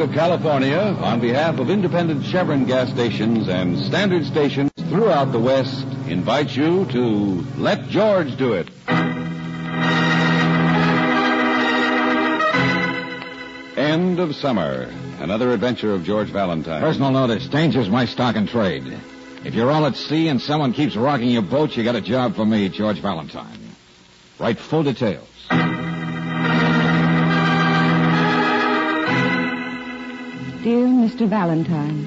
Of California, on behalf of independent Chevron gas stations and standard stations throughout the West, invites you to Let George Do It. End of summer. Another adventure of George Valentine. Personal notice. Danger's my stock and trade. If you're all at sea and someone keeps rocking your boat, you got a job for me, George Valentine. Write full details. Mr. Valentine,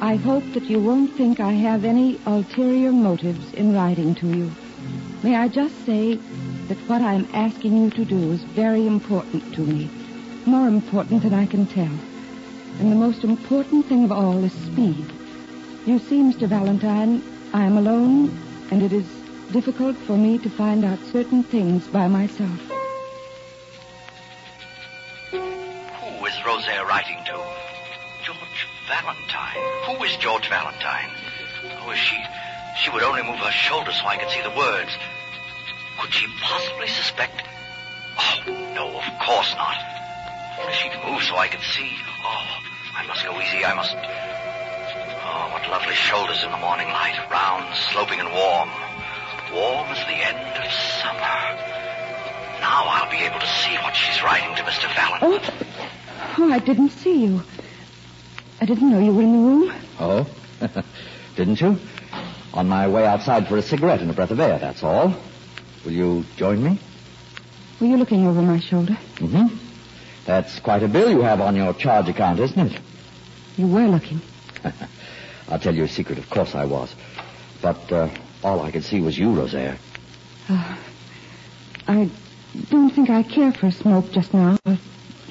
I hope that you won't think I have any ulterior motives in writing to you. May I just say that what I'm asking you to do is very important to me, more important than I can tell. And the most important thing of all is speed. You see, Mr. Valentine, I am alone, and it is difficult for me to find out certain things by myself. Who is Rosaire writing to? Valentine. Who is George Valentine? Oh, is she? She would only move her shoulders so I could see the words. Could she possibly suspect? Oh, no, of course not. Only she'd move so I could see. Oh, I must go easy. I must. Oh, what lovely shoulders in the morning light. Round, sloping, and warm. Warm as the end of summer. Now I'll be able to see what she's writing to Mr. Valentine. Oh, oh I didn't see you. I didn't know you were in the room. Oh? Didn't you? On my way outside for a cigarette and a breath of air, that's all. Will you join me? Were you looking over my shoulder? Mm-hmm. That's quite a bill you have on your charge account, isn't it? You were looking. I'll tell you a secret. Of course I was. But uh, all I could see was you, Rosaire. Uh, I don't think I care for a smoke just now. I'll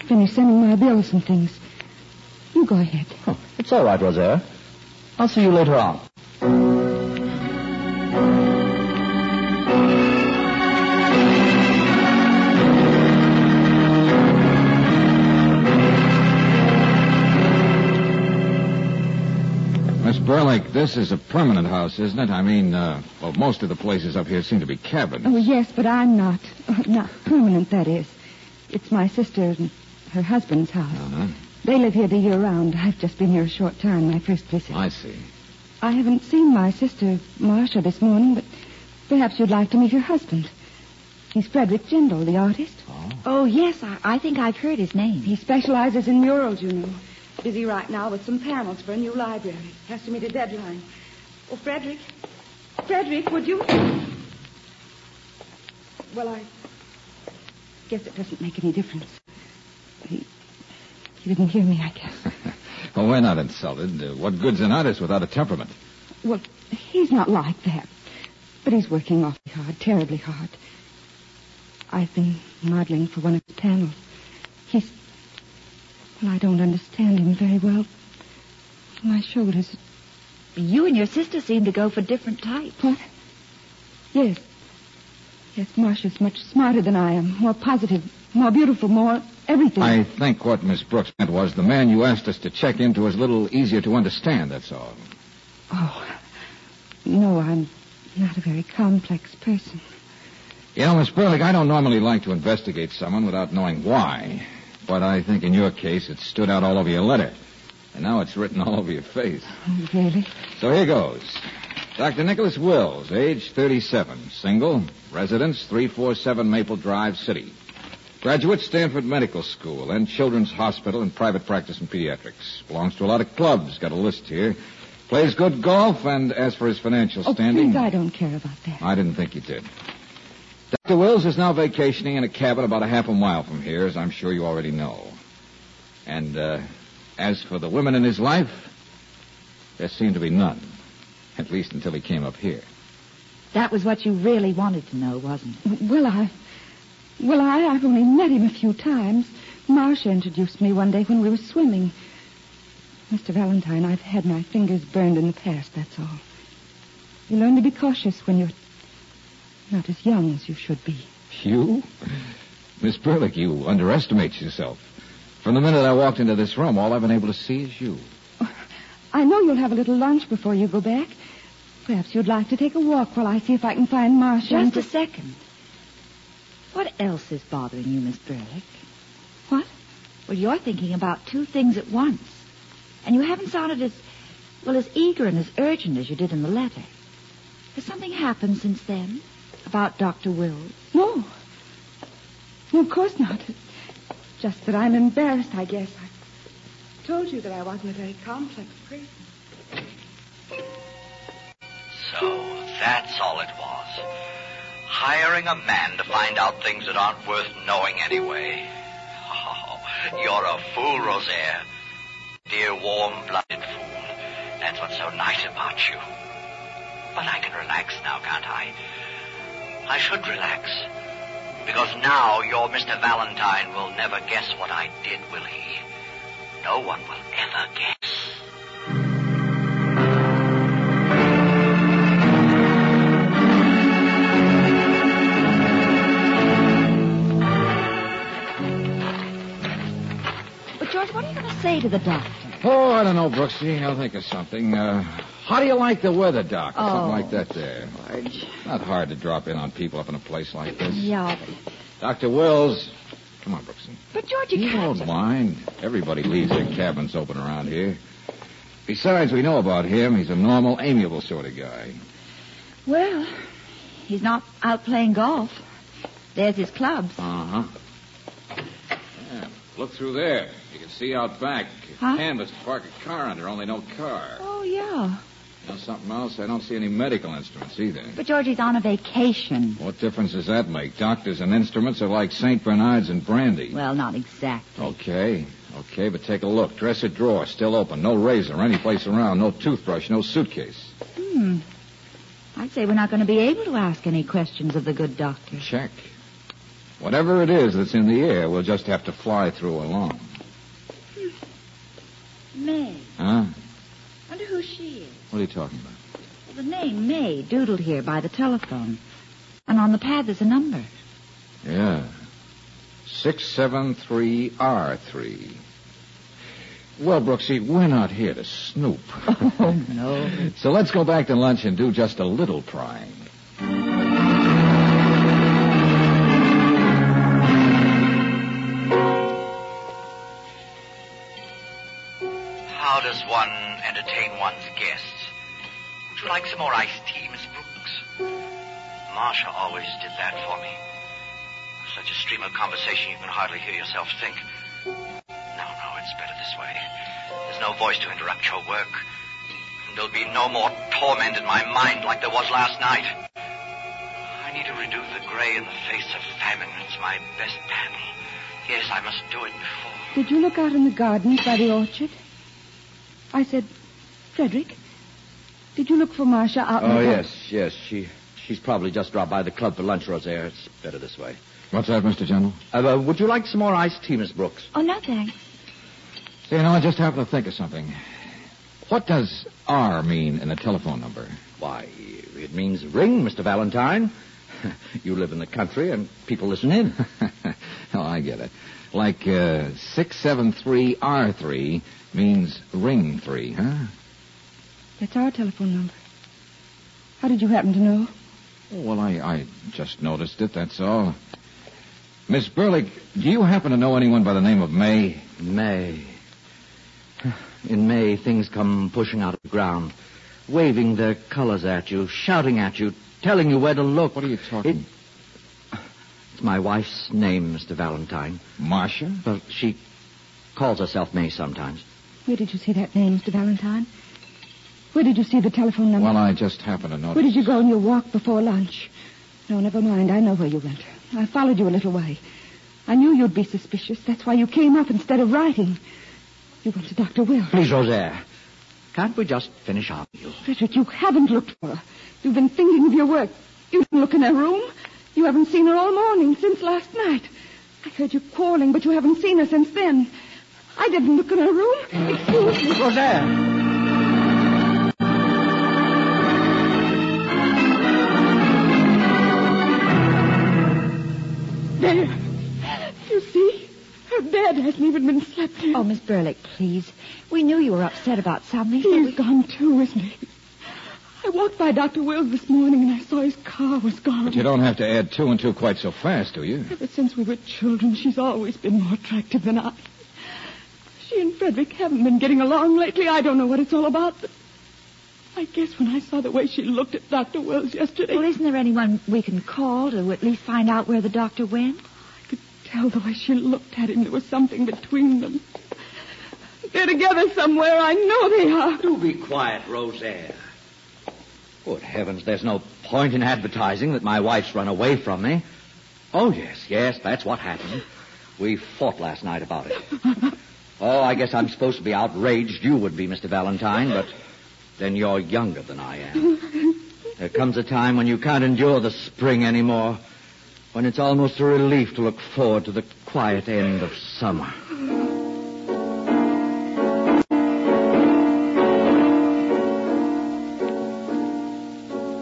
finish sending my bills and things. You go ahead. Oh, it's all right, Rosaire. I'll see you later on. Miss Burlick, this is a permanent house, isn't it? I mean, uh, well, most of the places up here seem to be cabins. Oh, yes, but I'm not. Not permanent, that is. It's my sister and her husband's house. Uh-huh. They live here the year round. I've just been here a short time, my first visit. I see. I haven't seen my sister, Marcia, this morning, but perhaps you'd like to meet her husband. He's Frederick Jindal, the artist. Oh. Oh, yes, I, I think I've heard his name. He specializes in murals, you know. Busy right now with some panels for a new library. Has to meet a deadline. Oh, Frederick. Frederick, would you? Well, I guess it doesn't make any difference. He, he didn't hear me, I guess. well, we're not insulted. Uh, what good's an artist without a temperament? Well, he's not like that. But he's working awfully hard, terribly hard. I've been modeling for one of his panels. He's. Well, I don't understand him very well. My shoulders. You and your sister seem to go for different types. What? Yes. Yes, Marcia's much smarter than I am. More positive, more beautiful, more everything. I think what Miss Brooks meant was the man you asked us to check into was a little easier to understand, that's all. Oh. No, I'm not a very complex person. You know, Miss Burlick, I don't normally like to investigate someone without knowing why. But I think in your case it stood out all over your letter. And now it's written all over your face. Oh, really? So here goes. Dr. Nicholas Wills, age 37, single, residence 347 Maple Drive, City. Graduate Stanford Medical School and Children's Hospital and private practice in pediatrics. Belongs to a lot of clubs. Got a list here. Plays good golf, and as for his financial Oh, standing. please, I don't care about that. I didn't think you did. Dr. Wills is now vacationing in a cabin about a half a mile from here, as I'm sure you already know. And uh, as for the women in his life, there seemed to be none. At least until he came up here. That was what you really wanted to know, wasn't it? Well, I. Well, I, I've only met him a few times. Marcia introduced me one day when we were swimming. Mr. Valentine, I've had my fingers burned in the past, that's all. You learn to be cautious when you're not as young as you should be. You? Miss Burlick, you underestimate yourself. From the minute I walked into this room, all I've been able to see is you. I know you'll have a little lunch before you go back. Perhaps you'd like to take a walk while I see if I can find Marcia. and- Just a second. What else is bothering you, Miss Burlick? What? Well, you're thinking about two things at once. And you haven't sounded as, well, as eager and as urgent as you did in the letter. Has something happened since then? About Dr. Wills? No. No, of course not. Just that I'm embarrassed, I guess. I told you that I wasn't a very complex person. So, that's all it was. Hiring a man to find out things that aren't worth knowing anyway. Oh, you're a fool, Rosaire. Dear warm-blooded fool. That's what's so nice about you. But I can relax now, can't I? I should relax. Because now your Mr. Valentine will never guess what I did, will he? No one will ever guess. George, what are you going to say to the doctor? Oh, I don't know, Brooksy. I'll think of something. Uh, how do you like the weather, Doc? Or Oh. something like that there. George. Not hard to drop in on people up in a place like this. Yeah, but, Dr. Wills. Come on, Brooksy. but George, you You can't. won't mind. Everybody leaves their cabins open around here. Besides, we know about him. He's a normal, amiable sort of guy. Well, he's not out playing golf. There's his clubs. Uh-huh. Look through there. You can see out back. Huh? Canvas to park a car under, only no car. Oh, yeah. You know something else? I don't see any medical instruments either. But Georgie's on a vacation. What difference does that make? Doctors and instruments are like St. Bernards and brandy. Well, not exactly. Okay, okay, but take a look. Dresser drawer, still open. No razor any place around. No toothbrush, no suitcase. Hmm. I'd say we're not going to be able to ask any questions of the good doctor. Check. Whatever it is that's in the air, we'll just have to fly through alone. Hmm. May. Huh? Wonder who she is. What are you talking about? The name May doodled here by the telephone. And on the pad there's a number. Yeah. 673R3. Well, Brooksy, we're not here to snoop. Oh, no. so let's go back to lunch and do just a little prying. You like some more iced tea, Miss Brooks? Marcia always did that for me. Such a stream of conversation you can hardly hear yourself think. No, no, it's better this way. There's no voice to interrupt your work. And there'll be no more torment in my mind like there was last night. I need to reduce the gray in the face of famine. It's my best battle. Yes, I must do it before. Did you look out in the gardens by the orchard? I said, Frederick, did you look for Marcia out in Oh, the gar- yes, yes. She she's probably just dropped by the club for lunch, Rosaire. It's better this way. What's that, Mr. General? Uh, uh, would you like some more iced tea, Miss Brooks? Oh, no, thanks. You know, I just happened to think of something. What does R mean in a telephone number? Why, it means ring, Mr. Valentine. you live in the country and people listen in. oh, I get it. Like uh, 673R3 means ring 3, huh? That's our telephone number. How did you happen to know? Oh, Well, I, I just noticed it, that's all. Miss Burlick, do you happen to know anyone by the name of May? May. In May, things come pushing out of the ground, waving their colors at you, shouting at you, telling you where to look. What are you talking? It's my wife's name, Mr. Valentine. Marcia? Well, she calls herself May sometimes. Where did you see that name, Mr. Valentine? Where did you see the telephone number? Well, I just happened to notice. Where did you go on your walk before lunch? No, never mind. I know where you went. I followed you a little way. I knew you'd be suspicious. That's why you came up instead of writing. You went to Dr. Will. Please, Rosaire. Can't we just finish our meal? Frederick, you haven't looked for her. You've been thinking of your work. You didn't look in her room. You haven't seen her all morning, since last night. I heard you calling, but you haven't seen her since then. I didn't look in her room. Excuse me. Rosaire! There. You see? Her bed hasn't even been slept in. Oh, Miss Burlick, please. We knew you were upset about something. so He's we- gone too, isn't he? I walked by Dr. Wills this morning and I saw his car was gone. But you don't have to add two and two quite so fast, do you? Ever since we were children, she's always been more attractive than I. She and Frederick haven't been getting along lately. I don't know what it's all about, but I guess when I saw the way she looked at Dr. Wills yesterday. Well, isn't there anyone we can call to at least find out where the doctor went? I could tell the way she looked at him. There was something between them. They're together somewhere. I know they are. Do be quiet, Rosaire. Good heavens, there's no point in advertising that my wife's run away from me. Oh, yes, yes, that's what happened. We fought last night about it. Oh, I guess I'm supposed to be outraged. You would be, Mr. Valentine, but then you're younger than I am. There comes a time when you can't endure the spring anymore, when it's almost a relief to look forward to the quiet end of summer.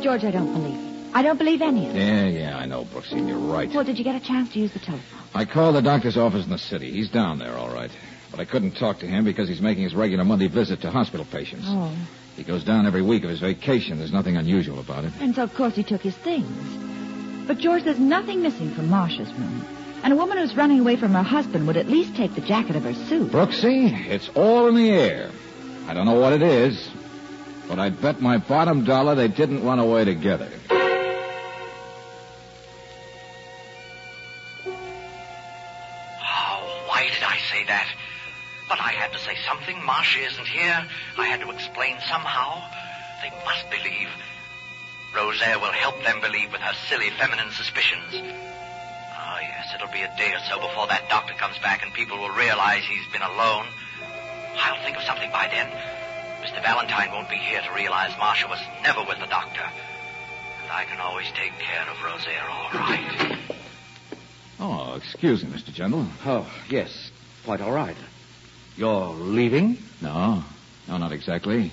George, I don't believe it. I don't believe any of it. Yeah, yeah, I know, Brooksy. You're right. Well, did you get a chance to use the telephone? I called the doctor's office in the city. He's down there, all right. But I couldn't talk to him because he's making his regular Monday visit to hospital patients. Oh. He goes down every week of his vacation. There's nothing unusual about it. And so, of course, he took his things. But, George, there's nothing missing from Marcia's room. And a woman who's running away from her husband would at least take the jacket of her suit. Brooksy, it's all in the air. I don't know what it is, but I'd bet my bottom dollar they didn't run away together. Something. Marcia isn't here. I had to explain somehow. They must believe. Rosaire will help them believe with her silly feminine suspicions. Oh, yes, it'll be a day or so before that doctor comes back and people will realize he's been alone. I'll think of something by then. Mr. Valentine won't be here to realize Marcia was never with the doctor. And I can always take care of Rosaire all right. Oh, excuse me, Mr. General. Oh, yes, quite all right. You're leaving? No, no, not exactly.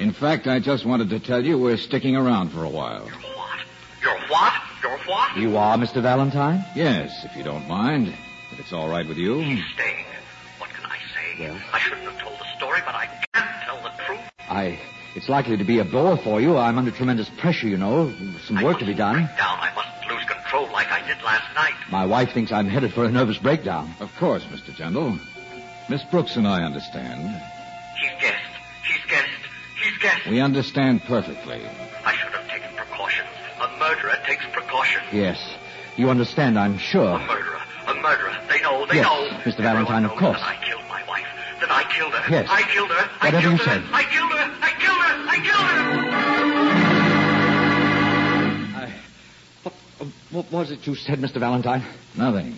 In fact, I just wanted to tell you we're sticking around for a while. Your what? You're what? You're what? You are Mr. Valentine? Yes, if you don't mind. If it's all right with you. He's staying. What can I say? Well? I shouldn't have told the story, but I can't tell the truth. I. It's likely to be a bore for you. I'm under tremendous pressure, you know. Some I work to be done. break down. I mustn't lose control like I did last night. My wife thinks I'm headed for a nervous breakdown. Of course, Mr. General. Miss Brooks and I understand. He's guessed. He's guessed. He's guessed. We understand perfectly. I should have taken precautions. A murderer takes precautions. Yes. You understand, I'm sure. A murderer. A murderer. They know. They Yes, know. Mr. Valentine, of course. That I killed my wife. That I killed her. Yes. I killed her. I Whatever killed you her. said. I killed her. I killed her. I killed her. I, what, what was it you said, Mr. Valentine? Nothing.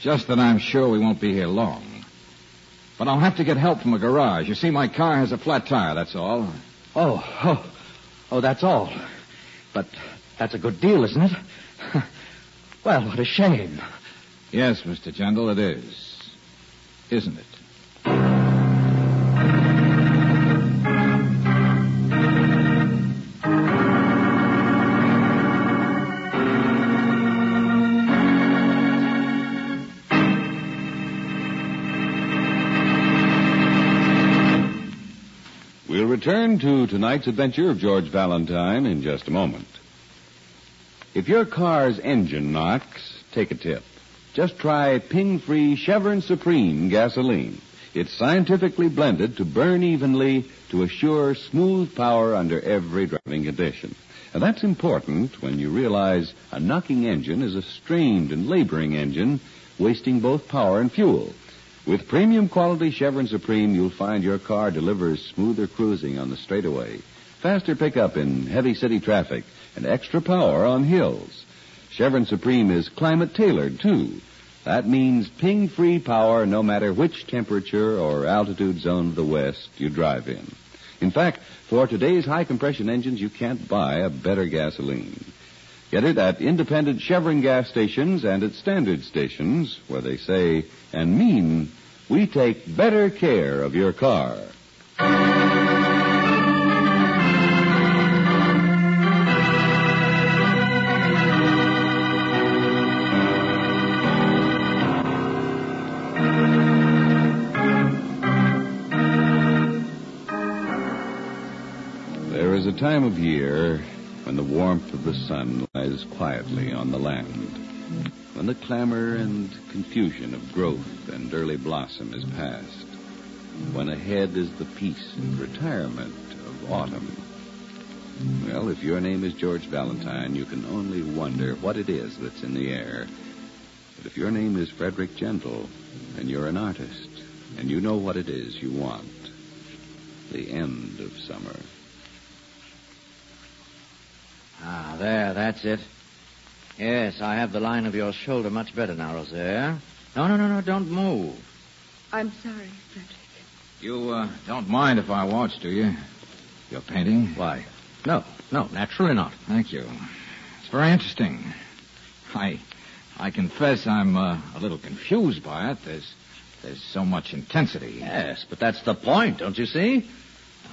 Just that I'm sure we won't be here long. But I'll have to get help from a garage. You see, my car has a flat tire, that's all. Oh, oh, oh, that's all. But that's a good deal, isn't it? well, what a shame. Yes, Mr. General, it is. Isn't it? Return to tonight's adventure of George Valentine in just a moment. If your car's engine knocks, take a tip. Just try ping free Chevron Supreme gasoline. It's scientifically blended to burn evenly to assure smooth power under every driving condition. And that's important when you realize a knocking engine is a strained and laboring engine, wasting both power and fuel. With premium quality Chevron Supreme, you'll find your car delivers smoother cruising on the straightaway, faster pickup in heavy city traffic, and extra power on hills. Chevron Supreme is climate tailored, too. That means ping free power no matter which temperature or altitude zone of the West you drive in. In fact, for today's high compression engines, you can't buy a better gasoline. Get it at independent Chevron gas stations and at standard stations where they say and mean we take better care of your car. There is a time of year when the warmth of the sun lies quietly on the land. When the clamor and confusion of growth and early blossom is past, when ahead is the peace and retirement of autumn. Well, if your name is George Valentine, you can only wonder what it is that's in the air. But if your name is Frederick Gentle, and you're an artist, and you know what it is you want, the end of summer. Ah, there, that's it. Yes, I have the line of your shoulder much better now, Rosaire. No, no, no, no, don't move. I'm sorry, Frederick. You uh, don't mind if I watch, do you? Your painting? Why? No, no, naturally not. Thank you. It's very interesting. I, I confess I'm uh, a little confused by it. There's, there's so much intensity. Yes, but that's the point, don't you see?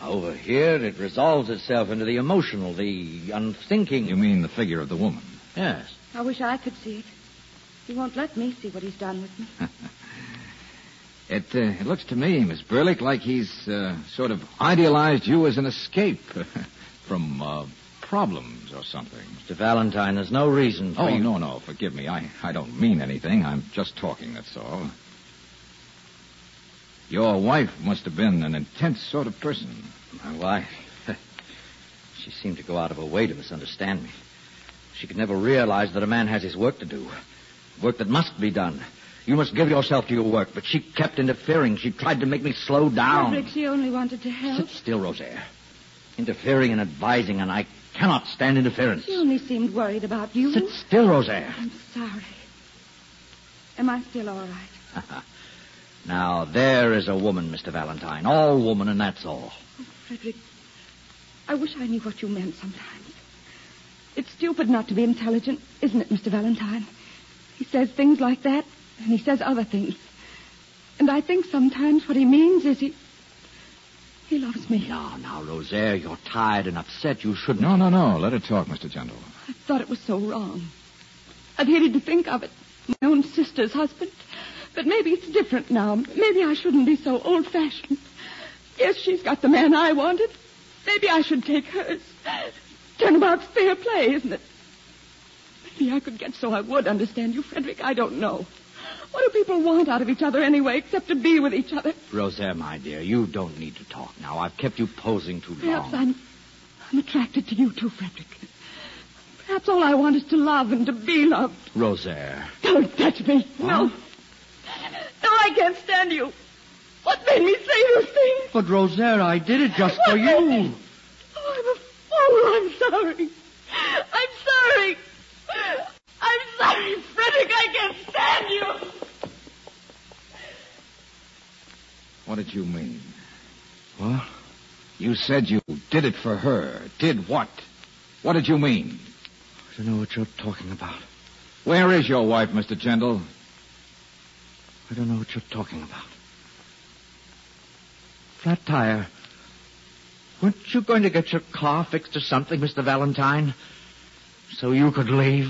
Over here, it resolves itself into the emotional, the unthinking. You mean the figure of the woman? Yes. I wish I could see it. He won't let me see what he's done with me. It, uh, it looks to me, Miss Burlick, like he's uh, sort of idealized you as an escape from uh, problems or something. Mr. Valentine, there's no reason for Oh, you... no, no, forgive me. I, I don't mean anything. I'm just talking, that's all. Your wife must have been an intense sort of person. My wife. she seemed to go out of her way to misunderstand me. She could never realize that a man has his work to do. Work that must be done. You must give yourself to your work, but she kept interfering. She tried to make me slow down. Frederick, she only wanted to help. Sit still, Rosaire. Interfering and advising, and I cannot stand interference. She only seemed worried about you. Sit still, Rosaire. I'm sorry. Am I still all right? Now, there is a woman, Mr. Valentine. All woman, and that's all. Oh, Frederick, I wish I knew what you meant sometimes. It's stupid not to be intelligent, isn't it, Mr. Valentine? He says things like that, and he says other things. And I think sometimes what he means is he. He loves me. Now, now, Rosaire, you're tired and upset. You shouldn't. No, no, no. Let her talk, Mr. Gentle. I thought it was so wrong. I've hated to think of it. My own sister's husband. But maybe it's different now. Maybe I shouldn't be so old fashioned. Yes, she's got the man I wanted. Maybe I should take hers. Turnabout's fair play, isn't it? Maybe I could get so I would understand you, Frederick. I don't know. What do people want out of each other anyway, except to be with each other? Rosaire, my dear, you don't need to talk now. I've kept you posing too Perhaps long. I'm, I'm attracted to you too, Frederick. Perhaps all I want is to love and to be loved. Rosaire. Don't touch me. No. No, I can't stand you. What made me say those things? But, Rosaire, I did it just for What made you. me- I'm. I'm sorry. I'm sorry. I'm sorry, Frederick. I can't stand you. What did you mean? What? You said you did it for her. Did what? What did you mean? I don't know what you're talking about. Where is your wife, Mr. Gentle? I don't know what you're talking about. Flat tire. Weren't you going to get your car fixed or something, Mr. Valentine? So you could leave?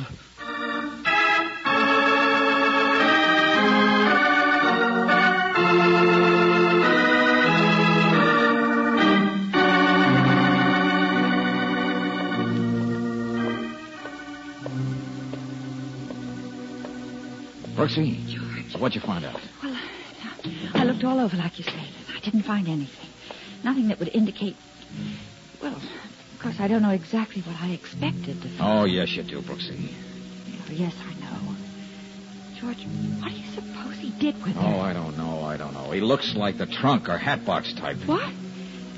Brooksy, so what'd you find out? Well, I looked all over, like you said. I didn't find anything. Nothing that would indicate. Well, of course, I don't know exactly what I expected to find. Oh, yes, you do, Brooksy. Oh, yes, I know. George, what do you suppose he did with oh, it? Oh? I don't know, I don't know. He looks like the trunk or hatbox type. What?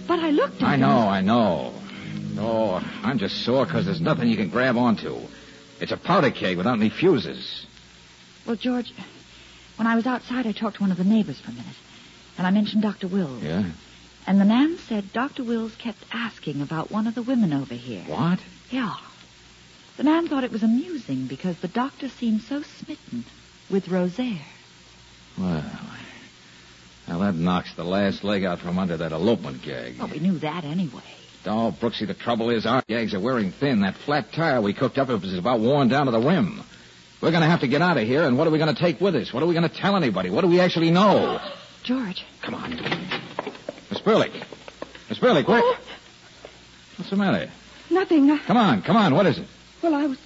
But I looked at I know, I know. Oh, I'm just sore because there's nothing you can grab onto. It's a powder keg without any fuses. Well, George, when I was outside, I talked to one of the neighbors for a minute. And I mentioned Dr. Wills. Yeah? And the man said Dr. Wills kept asking about one of the women over here. What? Yeah. The man thought it was amusing because the doctor seemed so smitten with Rosaire. Well, now that knocks the last leg out from under that elopement gag. Well, we knew that anyway. Oh, Brooksy, the trouble is our gags are wearing thin. That flat tire we cooked up is about worn down to the rim. We're going to have to get out of here, and what are we going to take with us? What are we going to tell anybody? What do we actually know? George, Come on. Miss Burlick. Miss Burlick, quick. Oh, What's the matter? nothing. I, Come on, come on. What is it? well, I was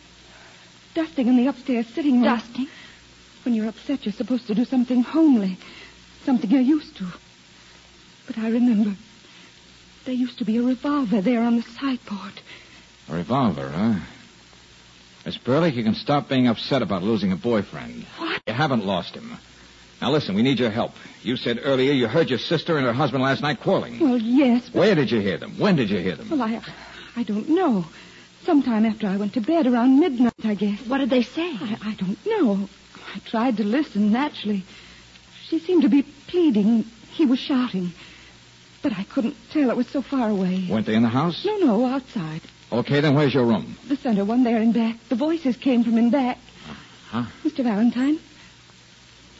dusting in the upstairs sitting room. Dusting? When you're upset, you're supposed to do something homely, something you're used to. But I remember there used to be a revolver there on the sideboard. A revolver, huh? Miss Burley, you can stop being upset about losing a boyfriend. What? You haven't lost him. Now listen, we need your help. You said earlier you heard your sister and her husband last night quarreling. Well, yes, but Where did you hear them? When did you hear them? well, I, I don't know. Sometime after I went to bed, around midnight, I guess. What did they say? I, I don't know. I tried to listen naturally. She seemed to be pleading. He was shouting. But I couldn't tell. It was so far away. Weren't they in the house? No, no, outside. Okay, then where's your room? The center one there in back. The voices came from in back. Huh? Mr. Valentine,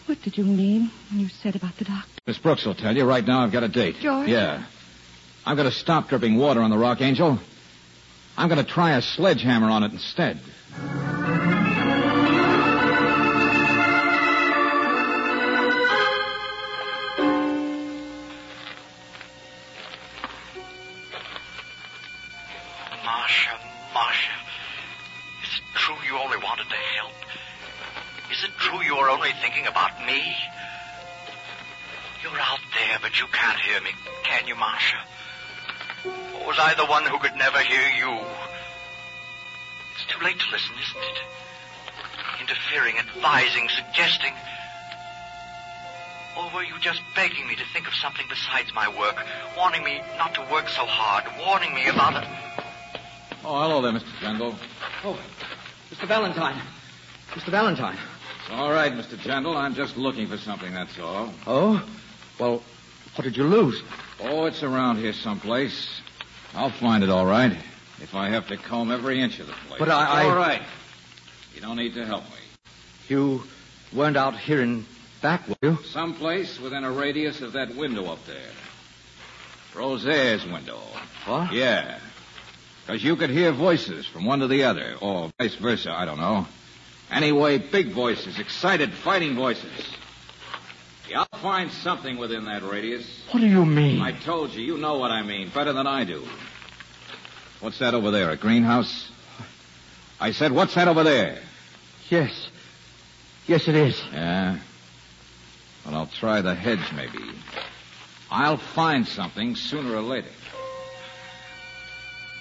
what did you mean when you said about the doctor? Miss Brooks will tell you. Right now, I've got a date. George? Yeah. I'm going to stop dripping water on the Rock Angel. I'm going to try a sledgehammer on it instead. Were only thinking about me? You're out there, but you can't hear me, can you, Marcia? Or was I the one who could never hear you? It's too late to listen, isn't it? Interfering, advising, suggesting. Or were you just begging me to think of something besides my work, warning me not to work so hard, warning me about it? Oh, hello there, Mr. Jandal. Oh, Mr. Valentine. Mr. Valentine. All right, Mr. Gentle. I'm just looking for something, that's all. Oh? Well, what did you lose? Oh, it's around here someplace. I'll find it all right. If I have to comb every inch of the place. But I- I- All right. You don't need to help me. You weren't out here in back, were you? Someplace within a radius of that window up there. Rosaires' window. What? Yeah. Because you could hear voices from one to the other, or vice versa, I don't know. Anyway, big voices, excited, fighting voices. Yeah, I'll find something within that radius. What do you mean? I told you, you know what I mean, better than I do. What's that over there, a greenhouse? I said, what's that over there? Yes. Yes, it is. Yeah? Well, I'll try the hedge, maybe. I'll find something sooner or later.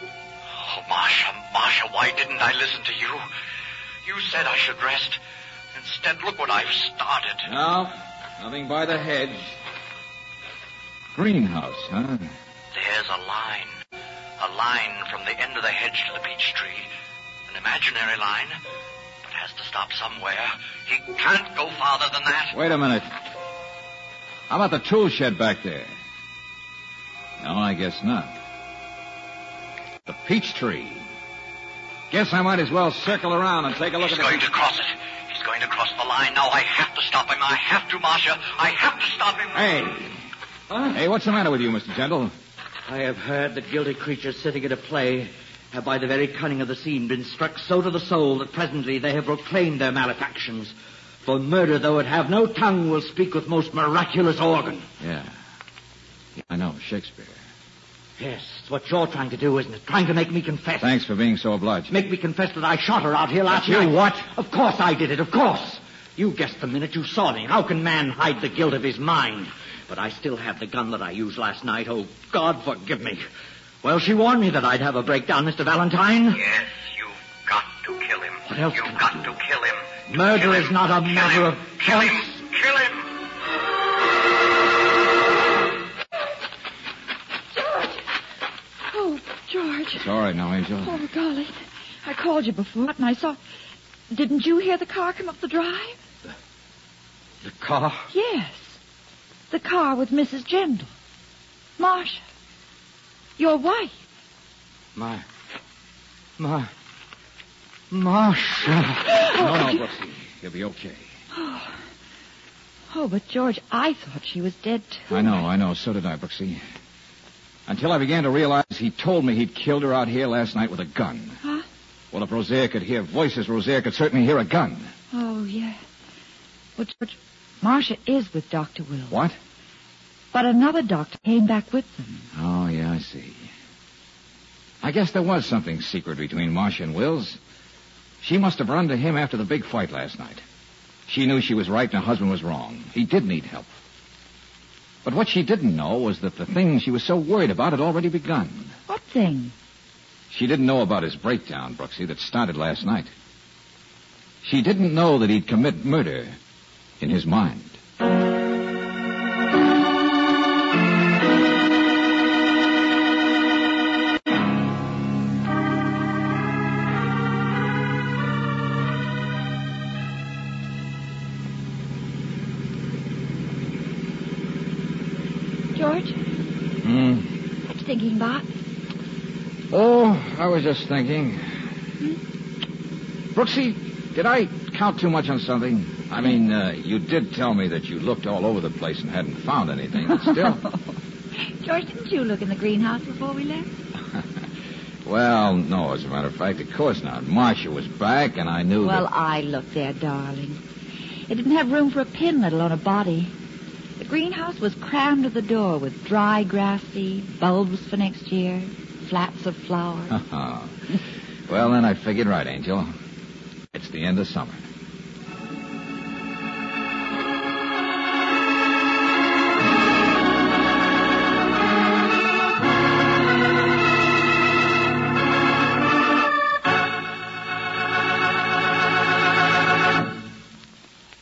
Oh, Marcia, Marcia, why didn't I listen to you? You said I should rest. Instead, look what I've started. No, nothing by the hedge. Greenhouse, huh? There's a line. A line from the end of the hedge to the peach tree. An imaginary line. But has to stop somewhere. He can't go farther than that. Wait a minute. How about the tool shed back there? No, I guess not. The peach tree. Guess I might as well circle around and take a look He's at the going to cross it. He's going to cross the line. Now I have to stop him. I have to, Marcia. I have to stop him. Hey. Hey, what's the matter with you, Mr. Gentle? I have heard that guilty creatures sitting at a play have by the very cunning of the scene been struck so to the soul that presently they have proclaimed their malefactions. For murder, though it have no tongue, will speak with most miraculous organ. Yeah. I know, Shakespeare. Yes, it's what you're trying to do, isn't it? Trying to make me confess. Thanks for being so obliged. Make me confess that I shot her out here last you night. what? Of course I did it, of course. You guessed the minute you saw me. How can man hide the guilt of his mind? But I still have the gun that I used last night. Oh, God forgive me. Well, she warned me that I'd have a breakdown, Mr. Valentine. Yes, you've got to kill him. What else You've can I got do? to kill him. Murder Kill is not a Kill matter him. of Kill choice. George. It's all right now, Angel. Oh, golly. I called you before, and I saw. Didn't you hear the car come up the drive? The the car? Yes. The car with Mrs. Jendal. Marcia. Your wife. My. My. Marcia. No, no, Brooksy. You'll be okay. Oh. oh, but George, I thought she was dead too. I know, I know. So did I, Brooksy. Until I began to realize he told me he'd killed her out here last night with a gun. Huh? Well, if Rosaire could hear voices, Rosaire could certainly hear a gun. Oh, yeah. Well, George, Marcia is with Dr. Will. What? But another doctor came back with them. Oh, yeah, I see. I guess there was something secret between Marcia and Wills. She must have run to him after the big fight last night. She knew she was right and her husband was wrong. He did need help. But what she didn't know was that the thing she was so worried about had already begun. What thing? She didn't know about his breakdown, Brooksy, that started last night. She didn't know that he'd commit murder in his mind. I was just thinking. Brooksy, did I count too much on something? I mean, uh, you did tell me that you looked all over the place and hadn't found anything, but still. George, didn't you look in the greenhouse before we left? well, no, as a matter of fact, of course not. Marcia was back, and I knew Well, that... I looked there, darling. It didn't have room for a pin, let alone a body. The greenhouse was crammed to the door with dry grass seed, bulbs for next year, flats of flowers. well, then I figured right, Angel. It's the end of summer.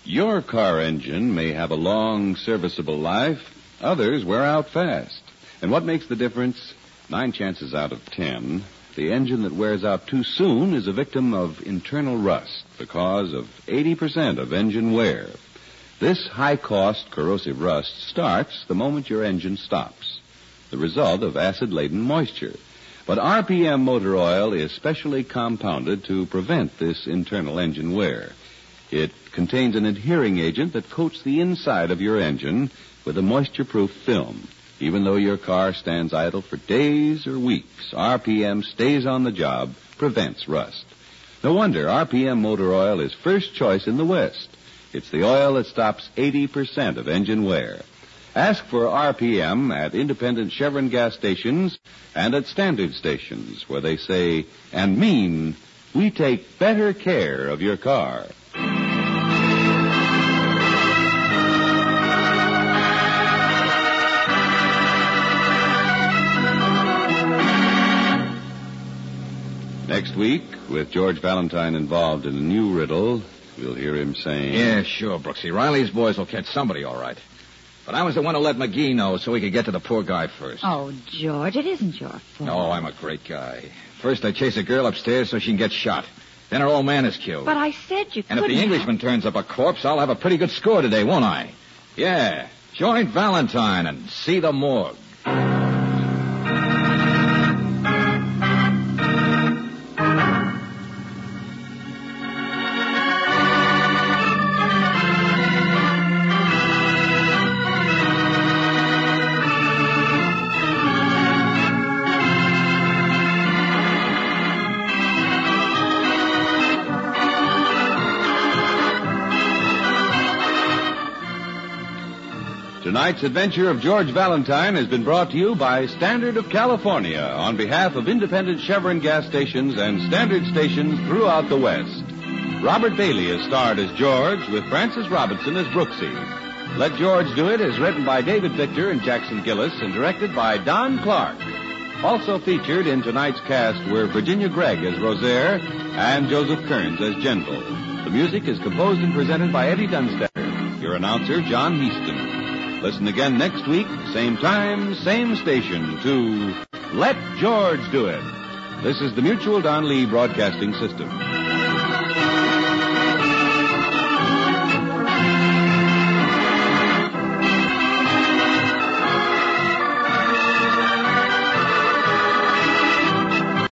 Your car engine may have a long, serviceable life. Others wear out fast. And what makes the difference? Nine chances out of ten, the engine that wears out too soon is a victim of internal rust, the cause of 80% of engine wear. This high-cost corrosive rust starts the moment your engine stops, the result of acid-laden moisture. But RPM motor oil is specially compounded to prevent this internal engine wear. It contains an adhering agent that coats the inside of your engine with a moisture-proof film. Even though your car stands idle for days or weeks, RPM stays on the job, prevents rust. No wonder RPM motor oil is first choice in the West. It's the oil that stops 80% of engine wear. Ask for RPM at independent Chevron gas stations and at standard stations where they say and mean we take better care of your car. Next week, with George Valentine involved in a new riddle, we'll hear him saying. Yeah, sure, Brooksy. Riley's boys will catch somebody all right. But I was the one who let McGee know so he could get to the poor guy first. Oh, George, it isn't your fault. No, I'm a great guy. First, I chase a girl upstairs so she can get shot. Then her old man is killed. But I said you could. and if the Englishman turns up a corpse, I'll have a pretty good score today, won't I? Yeah. Join Valentine and see the morgue. Tonight's adventure of George Valentine has been brought to you by Standard of California on behalf of independent Chevron gas stations and standard stations throughout the West. Robert Bailey is starred as George with Frances Robinson as Brooksy. Let George Do It is written by David Victor and Jackson Gillis and directed by Don Clark. Also featured in tonight's cast were Virginia Gregg as Rosaire and Joseph Kearns as Gentle. The music is composed and presented by Eddie Dunstedter. Your announcer, John Heistand. Listen again next week, same time, same station, to Let George Do It. This is the Mutual Don Lee Broadcasting System.